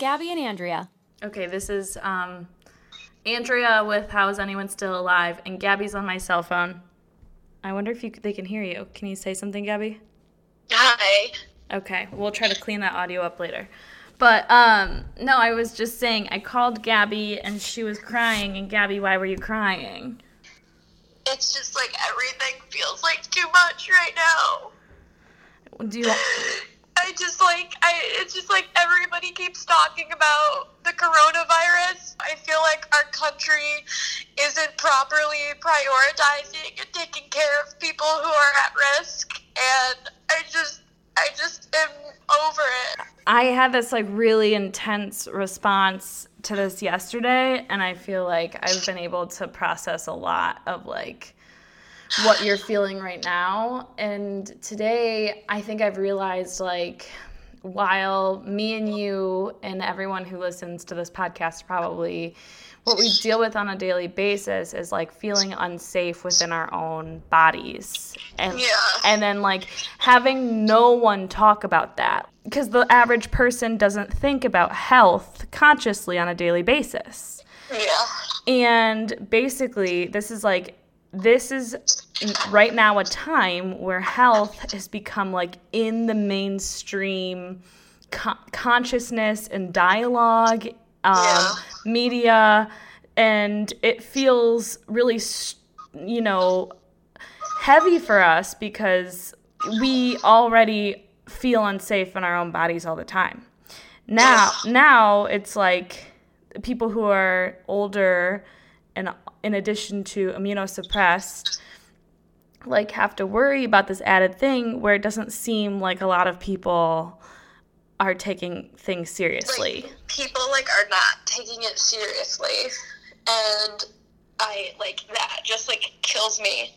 Gabby and Andrea. Okay, this is um, Andrea with How is Anyone Still Alive? And Gabby's on my cell phone. I wonder if you they can hear you. Can you say something, Gabby? Hi. Okay, we'll try to clean that audio up later. But um, no, I was just saying I called Gabby and she was crying. And Gabby, why were you crying? It's just like everything feels like too much right now. Do you? Like I it's just like everybody keeps talking about the coronavirus. I feel like our country isn't properly prioritizing and taking care of people who are at risk and I just I just am over it. I had this like really intense response to this yesterday and I feel like I've been able to process a lot of like what you're feeling right now. And today, I think I've realized like, while me and you and everyone who listens to this podcast probably what we deal with on a daily basis is like feeling unsafe within our own bodies and Yeah. and then like having no one talk about that because the average person doesn't think about health consciously on a daily basis Yeah. and basically, this is like, this is right now a time where health has become like in the mainstream co- consciousness and dialogue, um, Yeah. media, and it feels really, you know, heavy for us because we already feel unsafe in our own bodies all the time. Now, now it's like people who are older and in addition to immunosuppressed like have to worry about this added thing where it doesn't seem like a lot of people are taking things seriously. Like people like are not taking it seriously and I like that just like kills me.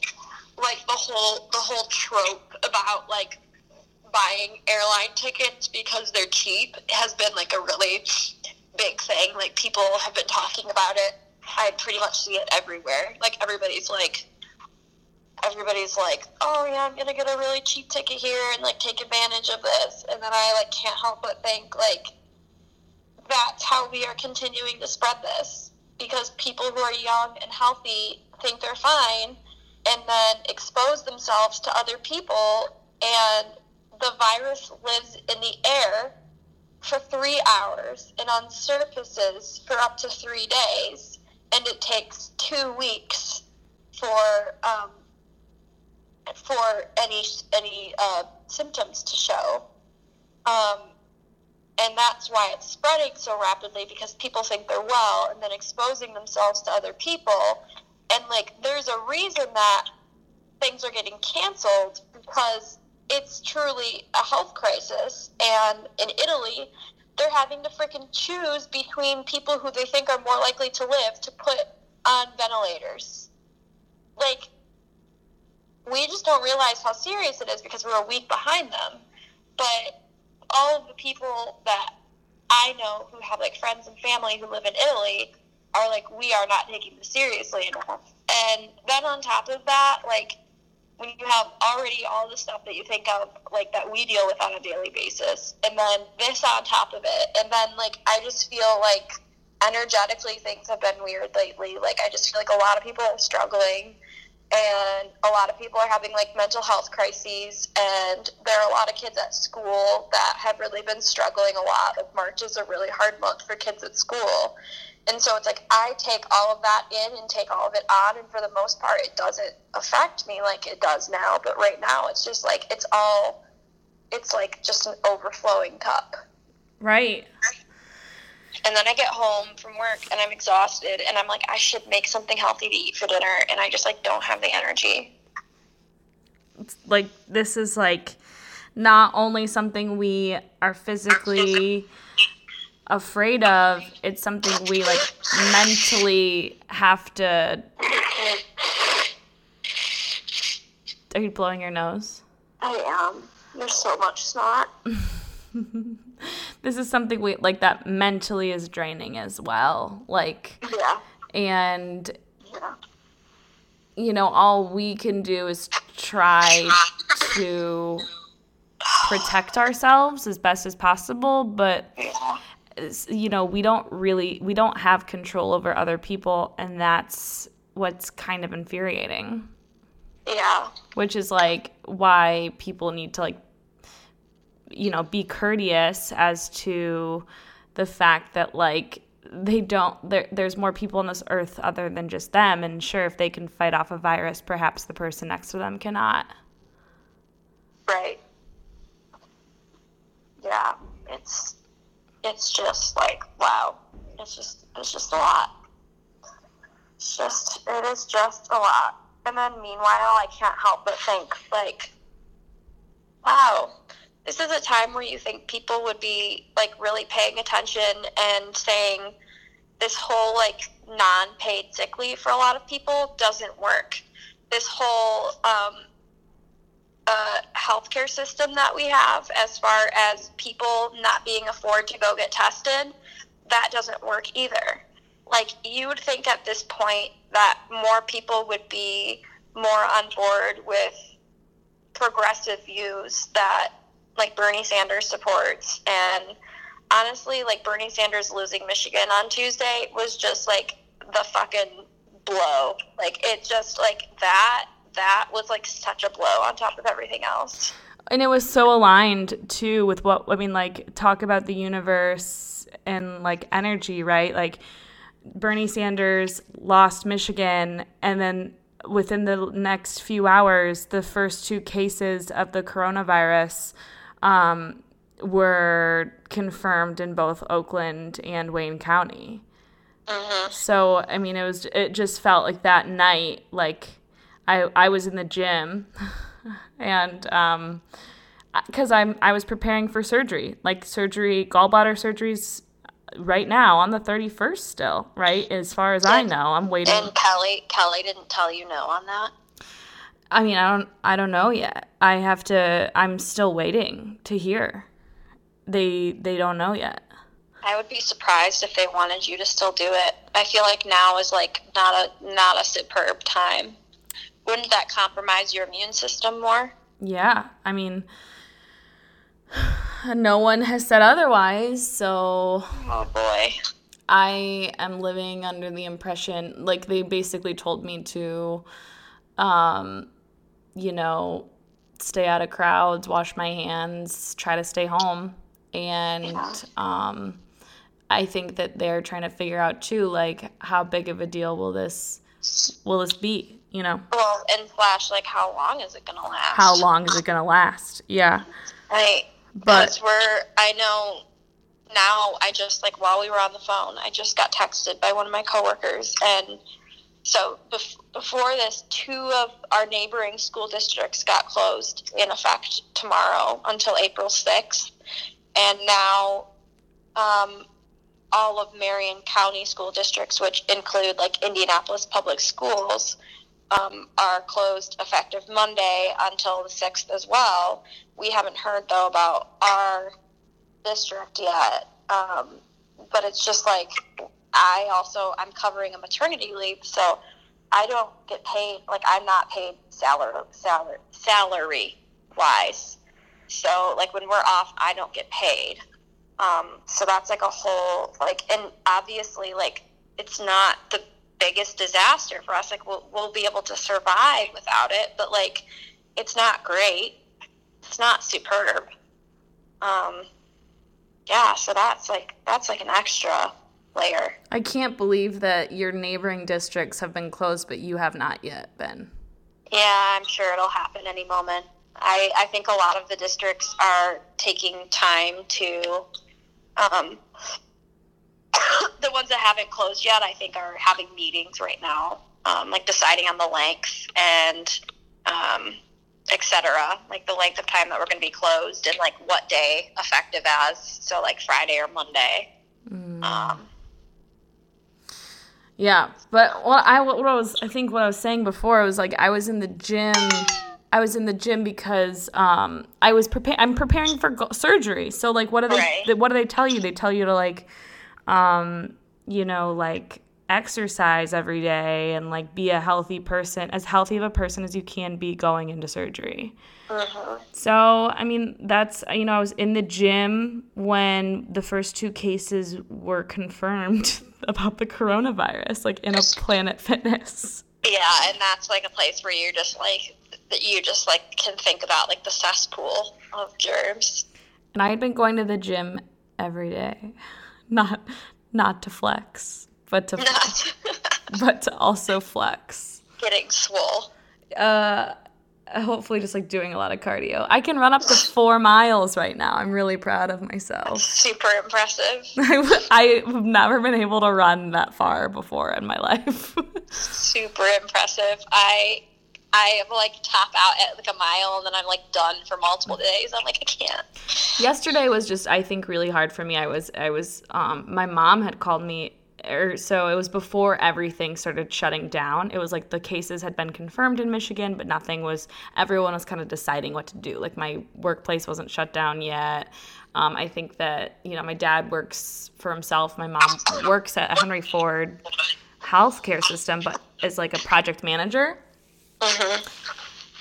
Like the whole the whole trope about like buying airline tickets because they're cheap has been like a really big thing. Like people have been talking about it. I pretty much see it everywhere. Like everybody's like everybody's like, "Oh yeah, I'm gonna get a really cheap ticket here and like take advantage of this," and then I like can't help but think like that's how we are continuing to spread this because people who are young and healthy think they're fine and then expose themselves to other people and the virus lives in the air for three hours and on surfaces for up to three days and it takes two weeks for um, for any any uh, symptoms to show. Um, and that's why it's spreading so rapidly because people think they're well and then exposing themselves to other people. And like there's a reason that things are getting canceled because it's truly a health crisis. And in italy they're having to freaking choose between people who they think are more likely to live to put on ventilators like we just don't realize how serious it is because we're a week behind them but all of the people that I know who have like friends and family who live in Italy are like, we are not taking this seriously enough. And then on top of that, like when you have already all the stuff that you think of, like that we deal with on a daily basis, and then this on top of it, and then like I just feel like energetically things have been weird lately. Like I just feel like a lot of people are struggling and a lot of people are having like mental health crises and there are a lot of kids at school that have really been struggling a lot like march is a really hard month for kids at school and so it's like i take all of that in and take all of it on and for the most part it doesn't affect me like it does now but right now it's just like it's all it's like just an overflowing cup Right. and then I get home from work and I'm exhausted and I'm like I should make something healthy to eat for dinner and I just like don't have the energy. Like this is like not only something we are physically afraid of, it's something we like mentally have to Are you blowing your nose? I am. There's so much snot. This is something we like that mentally is draining as well. Like Yeah. and Yeah. you know, all we can do is try to protect ourselves as best as possible, but Yeah. You know, we don't really we don't have control over other people and that's what's kind of infuriating. Yeah. Which is like why people need to like you know, be courteous as to the fact that like they don't there, there's more people on this earth other than just them and sure if they can fight off a virus perhaps the person next to them cannot right yeah it's it's just like wow. It's just it's just a lot. It's just it is just a lot. And then meanwhile i can't help but think like wow. This is a time where you think people would be like really paying attention and saying this whole like non-paid sick leave for a lot of people doesn't work. This whole um, healthcare system that we have, as far as people not being afford to go get tested, that doesn't work either. Like you would think at this point that more people would be more on board with progressive views that like Bernie Sanders supports. And honestly, like Bernie Sanders losing Michigan on Tuesday was just like the fucking blow. Like it just like that that was like such a blow on top of everything else. And it was so aligned too with what I mean, like talk about the universe and like energy, right? Like Bernie Sanders lost Michigan and then within the next few hours, the first two cases of the coronavirus um, were confirmed in both Oakland and Wayne County. Mm-hmm. So I mean, it was it just felt like that night, like I I was in the gym, and um, because I'm I was preparing for surgery, like surgery, gallbladder surgeries right now on the 31st still, right? As far as and, I know, I'm waiting. And Kelly Kelly didn't tell you no on that. I mean, I don't I don't know yet. I have to I'm still waiting to hear. They they don't know yet. I would be surprised if they wanted you to still do it. I feel like now is like not a not a superb time. Wouldn't that compromise your immune system more? Yeah. I mean, no one has said otherwise, so Oh boy. I am living under the impression like they basically told me to um you know, stay out of crowds, wash my hands, try to stay home. And yeah. um, I think that they're trying to figure out too, like how big of a deal will this will this be? You know. Well, and flash, like how long is it gonna last? How long is it gonna last? Yeah. Right. But we're I know now. I just like while we were on the phone, I just got texted by one of my coworkers and so bef- before this, two of our neighboring school districts got closed in effect tomorrow until April 6th. And now um, all of Marion County school districts, which include like Indianapolis Public Schools, um, are closed effective Monday until the 6th as well. We haven't heard, though, about our district yet. Um, but it's just like I also I'm covering a maternity leave, so I don't get paid like I'm not paid salary salary salary wise. So like when we're off, I don't get paid. Um, so that's like a whole like and obviously like it's not the biggest disaster for us. Like we'll we'll be able to survive without it, but like it's not great. It's not superb. Um, yeah, so that's like that's like an extra layer. I can't believe that your neighboring districts have been closed, but you have not yet been. Yeah, I'm sure it'll happen any moment. I, I think a lot of the districts are taking time to, um, the ones that haven't closed yet, I think, are having meetings right now, um, like deciding on the length and um, etc. Like the length of time that we're going to be closed and like what day effective as. So like Friday or Monday. Mm. Um, yeah, but what I what I was I think what I was saying before was like I was in the gym. I was in the gym because um, I was preparing. I'm preparing for go- surgery. So like, what do they? Right. What do they tell you? They tell you to like, um, you know, like exercise every day and like be a healthy person, as healthy of a person as you can be going into surgery. Uh-huh. So, I mean, that's, you know, I was in the gym when the first two cases were confirmed about the coronavirus, like in a Planet Fitness. Yeah, and that's like a place where you're just like that you just like can think about like the cesspool of germs. And I had been going to the gym every day. Not not to flex, but to Not but to also flex. getting swole. Uh hopefully just like doing a lot of cardio. I can run up to 4 miles right now. I'm really proud of myself. Super impressive. I have never been able to run that far before in my life. Super impressive. I I like tap out at like a mile and then I'm like done for multiple days. I'm like I can't. Yesterday was just I think really hard for me. I was I was um my mom had called me or so it was before everything started shutting down. It was like the cases had been confirmed in Michigan, but nothing was everyone was kind of deciding what to do. Like my workplace wasn't shut down yet. Um, I think that, you know, my dad works for himself. My mom works at a Henry Ford healthcare system, but is like a project manager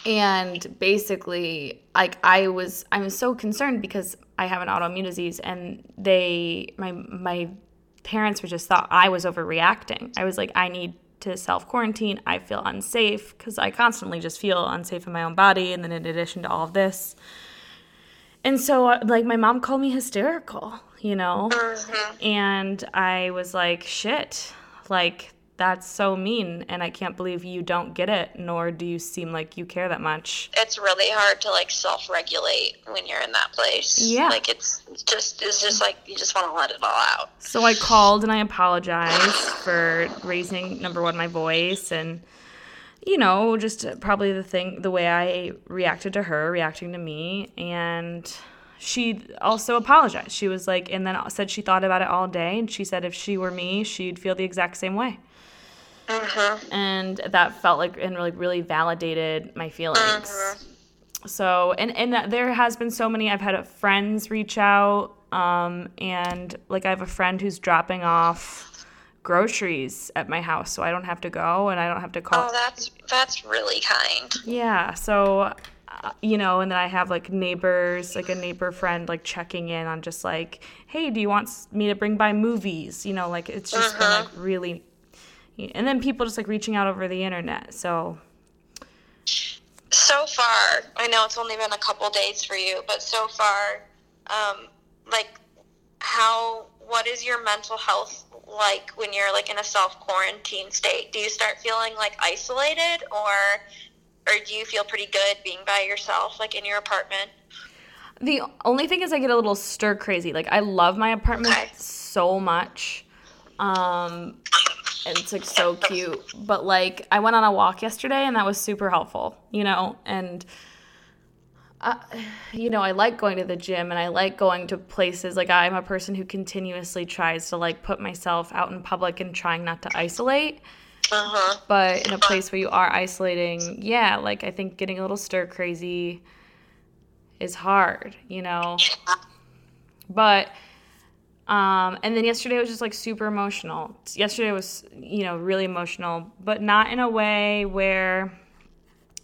and basically like i was i was so concerned because i have an autoimmune disease and they my my parents were just thought i was overreacting. I was like i need to self quarantine i feel unsafe because i constantly just feel unsafe in my own body and then in addition to all of this. And so uh, like my mom called me hysterical you know? And i was like shit like that's so mean and i can't believe you don't get it nor do you seem like you care that much It's really hard to like self regulate when you're in that place. Yeah. Like it's just it's just like you just want to let it all out. so i called and i apologized for raising number one my voice and you know just probably the thing the way i reacted to her reacting to me and she also apologized she was like and then said she thought about it all day and she said if she were me she'd feel the exact same way and that felt like and really really validated my feelings. So and and there has been so many. I've had friends reach out um and like i have a friend who's dropping off groceries at my house so i don't have to go and i don't have to call Oh, that's that's really kind. yeah so uh, you know and then i have like neighbors like a neighbor friend like checking in on just like hey do you want me to bring by movies? You know like it's just been like really and then people just like reaching out over the internet so So far, I know it's only been a couple days for you, but so far, um, like how what is your mental health like when you're like in a self quarantine state? Do you start feeling like isolated or or do you feel pretty good being by yourself like in your apartment? The only thing is I get a little stir crazy. Like I love my apartment Okay. so much. Um it's like so cute. But like I went on a walk yesterday and that was super helpful, you know, and uh, you know, I like going to the gym and I like going to places. Like I'm a person who continuously tries to like put myself out in public and trying not to isolate. Uh-huh. But in a place where you are isolating, yeah, like I think getting a little stir crazy is hard, you know. But um and then yesterday was just like super emotional. Yesterday was, you know, really emotional, but not in a way where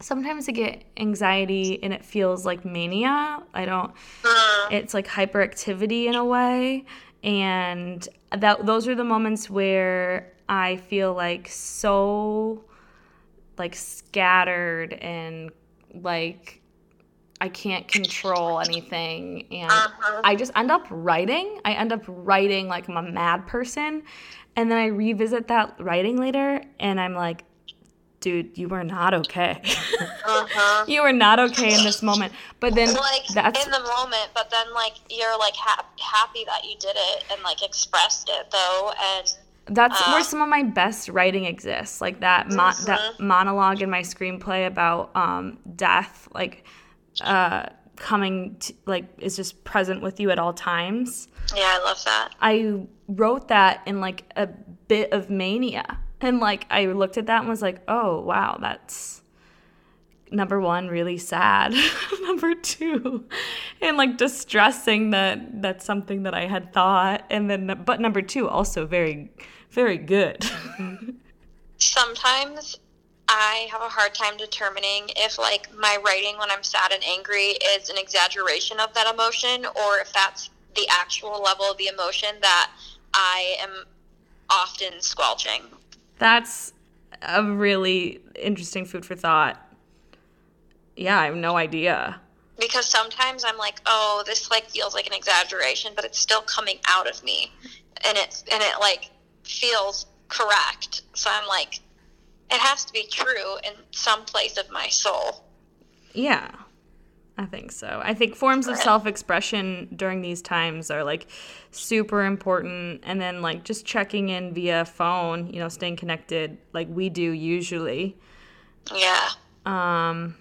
sometimes I get anxiety and it feels like mania. I don't it's like hyperactivity in a way and that those are the moments where I feel like so like scattered and like I can't control anything and I just end up writing. I end up writing like I'm a mad person and then I revisit that writing later and I'm like dude, you were not okay. Uh-huh. you were not okay in this moment. But then like that's in the moment, but then like you're like ha- happy that you did it and like expressed it though, and That's Uh, where some of my best writing exists, like that mo- that monologue in my screenplay about um, death, like uh, coming to, like is just present with you at all times. yeah, I love that. I wrote that in like a bit of mania, and like I looked at that and was like, oh wow, that's number one really sad number two and like distressing that that's something that i had thought and then but number two also very very good. Sometimes I have a hard time determining if like my writing when I'm sad and angry is an exaggeration of that emotion or if that's the actual level of the emotion that I am often squelching. That's a really interesting food for thought. Yeah, I have no idea. Because sometimes I'm like, oh, this like feels like an exaggeration, but it's still coming out of me, and it's and it like feels correct. So I'm like, it has to be true in some place of my soul. Yeah. I think so. I think forms of self expression during these times are like super important. And then, like, just checking in via phone, you know, staying connected like we do usually. Yeah. Um,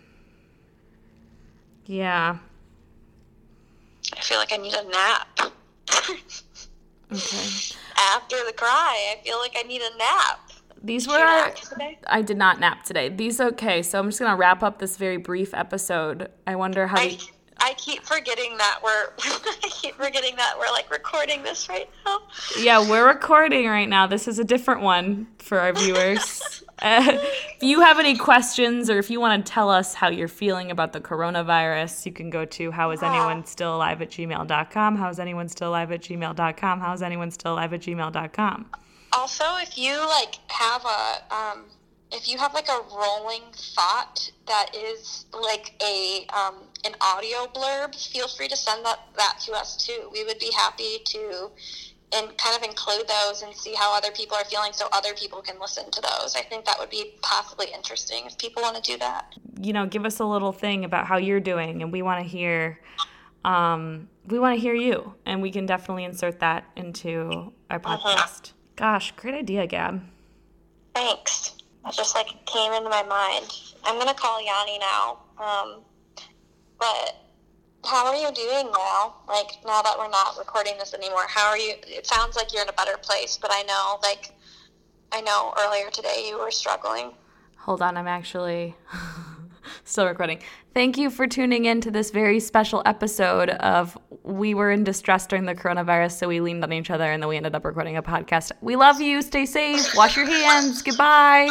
yeah. I feel like I need a nap. Okay. After the cry, I feel like I need a nap. These were you our. nap today? I did not nap today. These okay. So I'm just gonna wrap up this very brief episode. I wonder how. I, we- I keep forgetting that we're I keep forgetting that we're like recording this right now. Yeah, we're recording right now. This is a different one for our viewers. Uh, if you have any questions or if you want to tell us how you're feeling about the coronavirus, you can go to howisanyonestill alive at gmail.com. How is anyone still alive at gmail.com? How is anyone still alive at gmail.com? Also, if you like have a um, if you have like a rolling thought that is like a um, an audio blurb, feel free to send that that to us too. We would be happy to and kind of include those and see how other people are feeling, so other people can listen to those. I think that would be possibly interesting if people want to do that. You know, give us a little thing about how you're doing, and we want to hear. Um, we want to hear you, and we can definitely insert that into our podcast. Gosh, great idea, Gab. Thanks. That just like came into my mind. I'm gonna call Yanni now. Um, but how are you doing now? Like now that we're not recording this anymore, how are you? It sounds like you're in a better place, but I know, like, I know earlier today you were struggling. Hold on, I'm actually still recording. Thank you for tuning in to this very special episode of We Were in Distress during the coronavirus, so we leaned on each other and then we ended up recording a podcast. We love you. Stay safe. Wash your hands. Goodbye.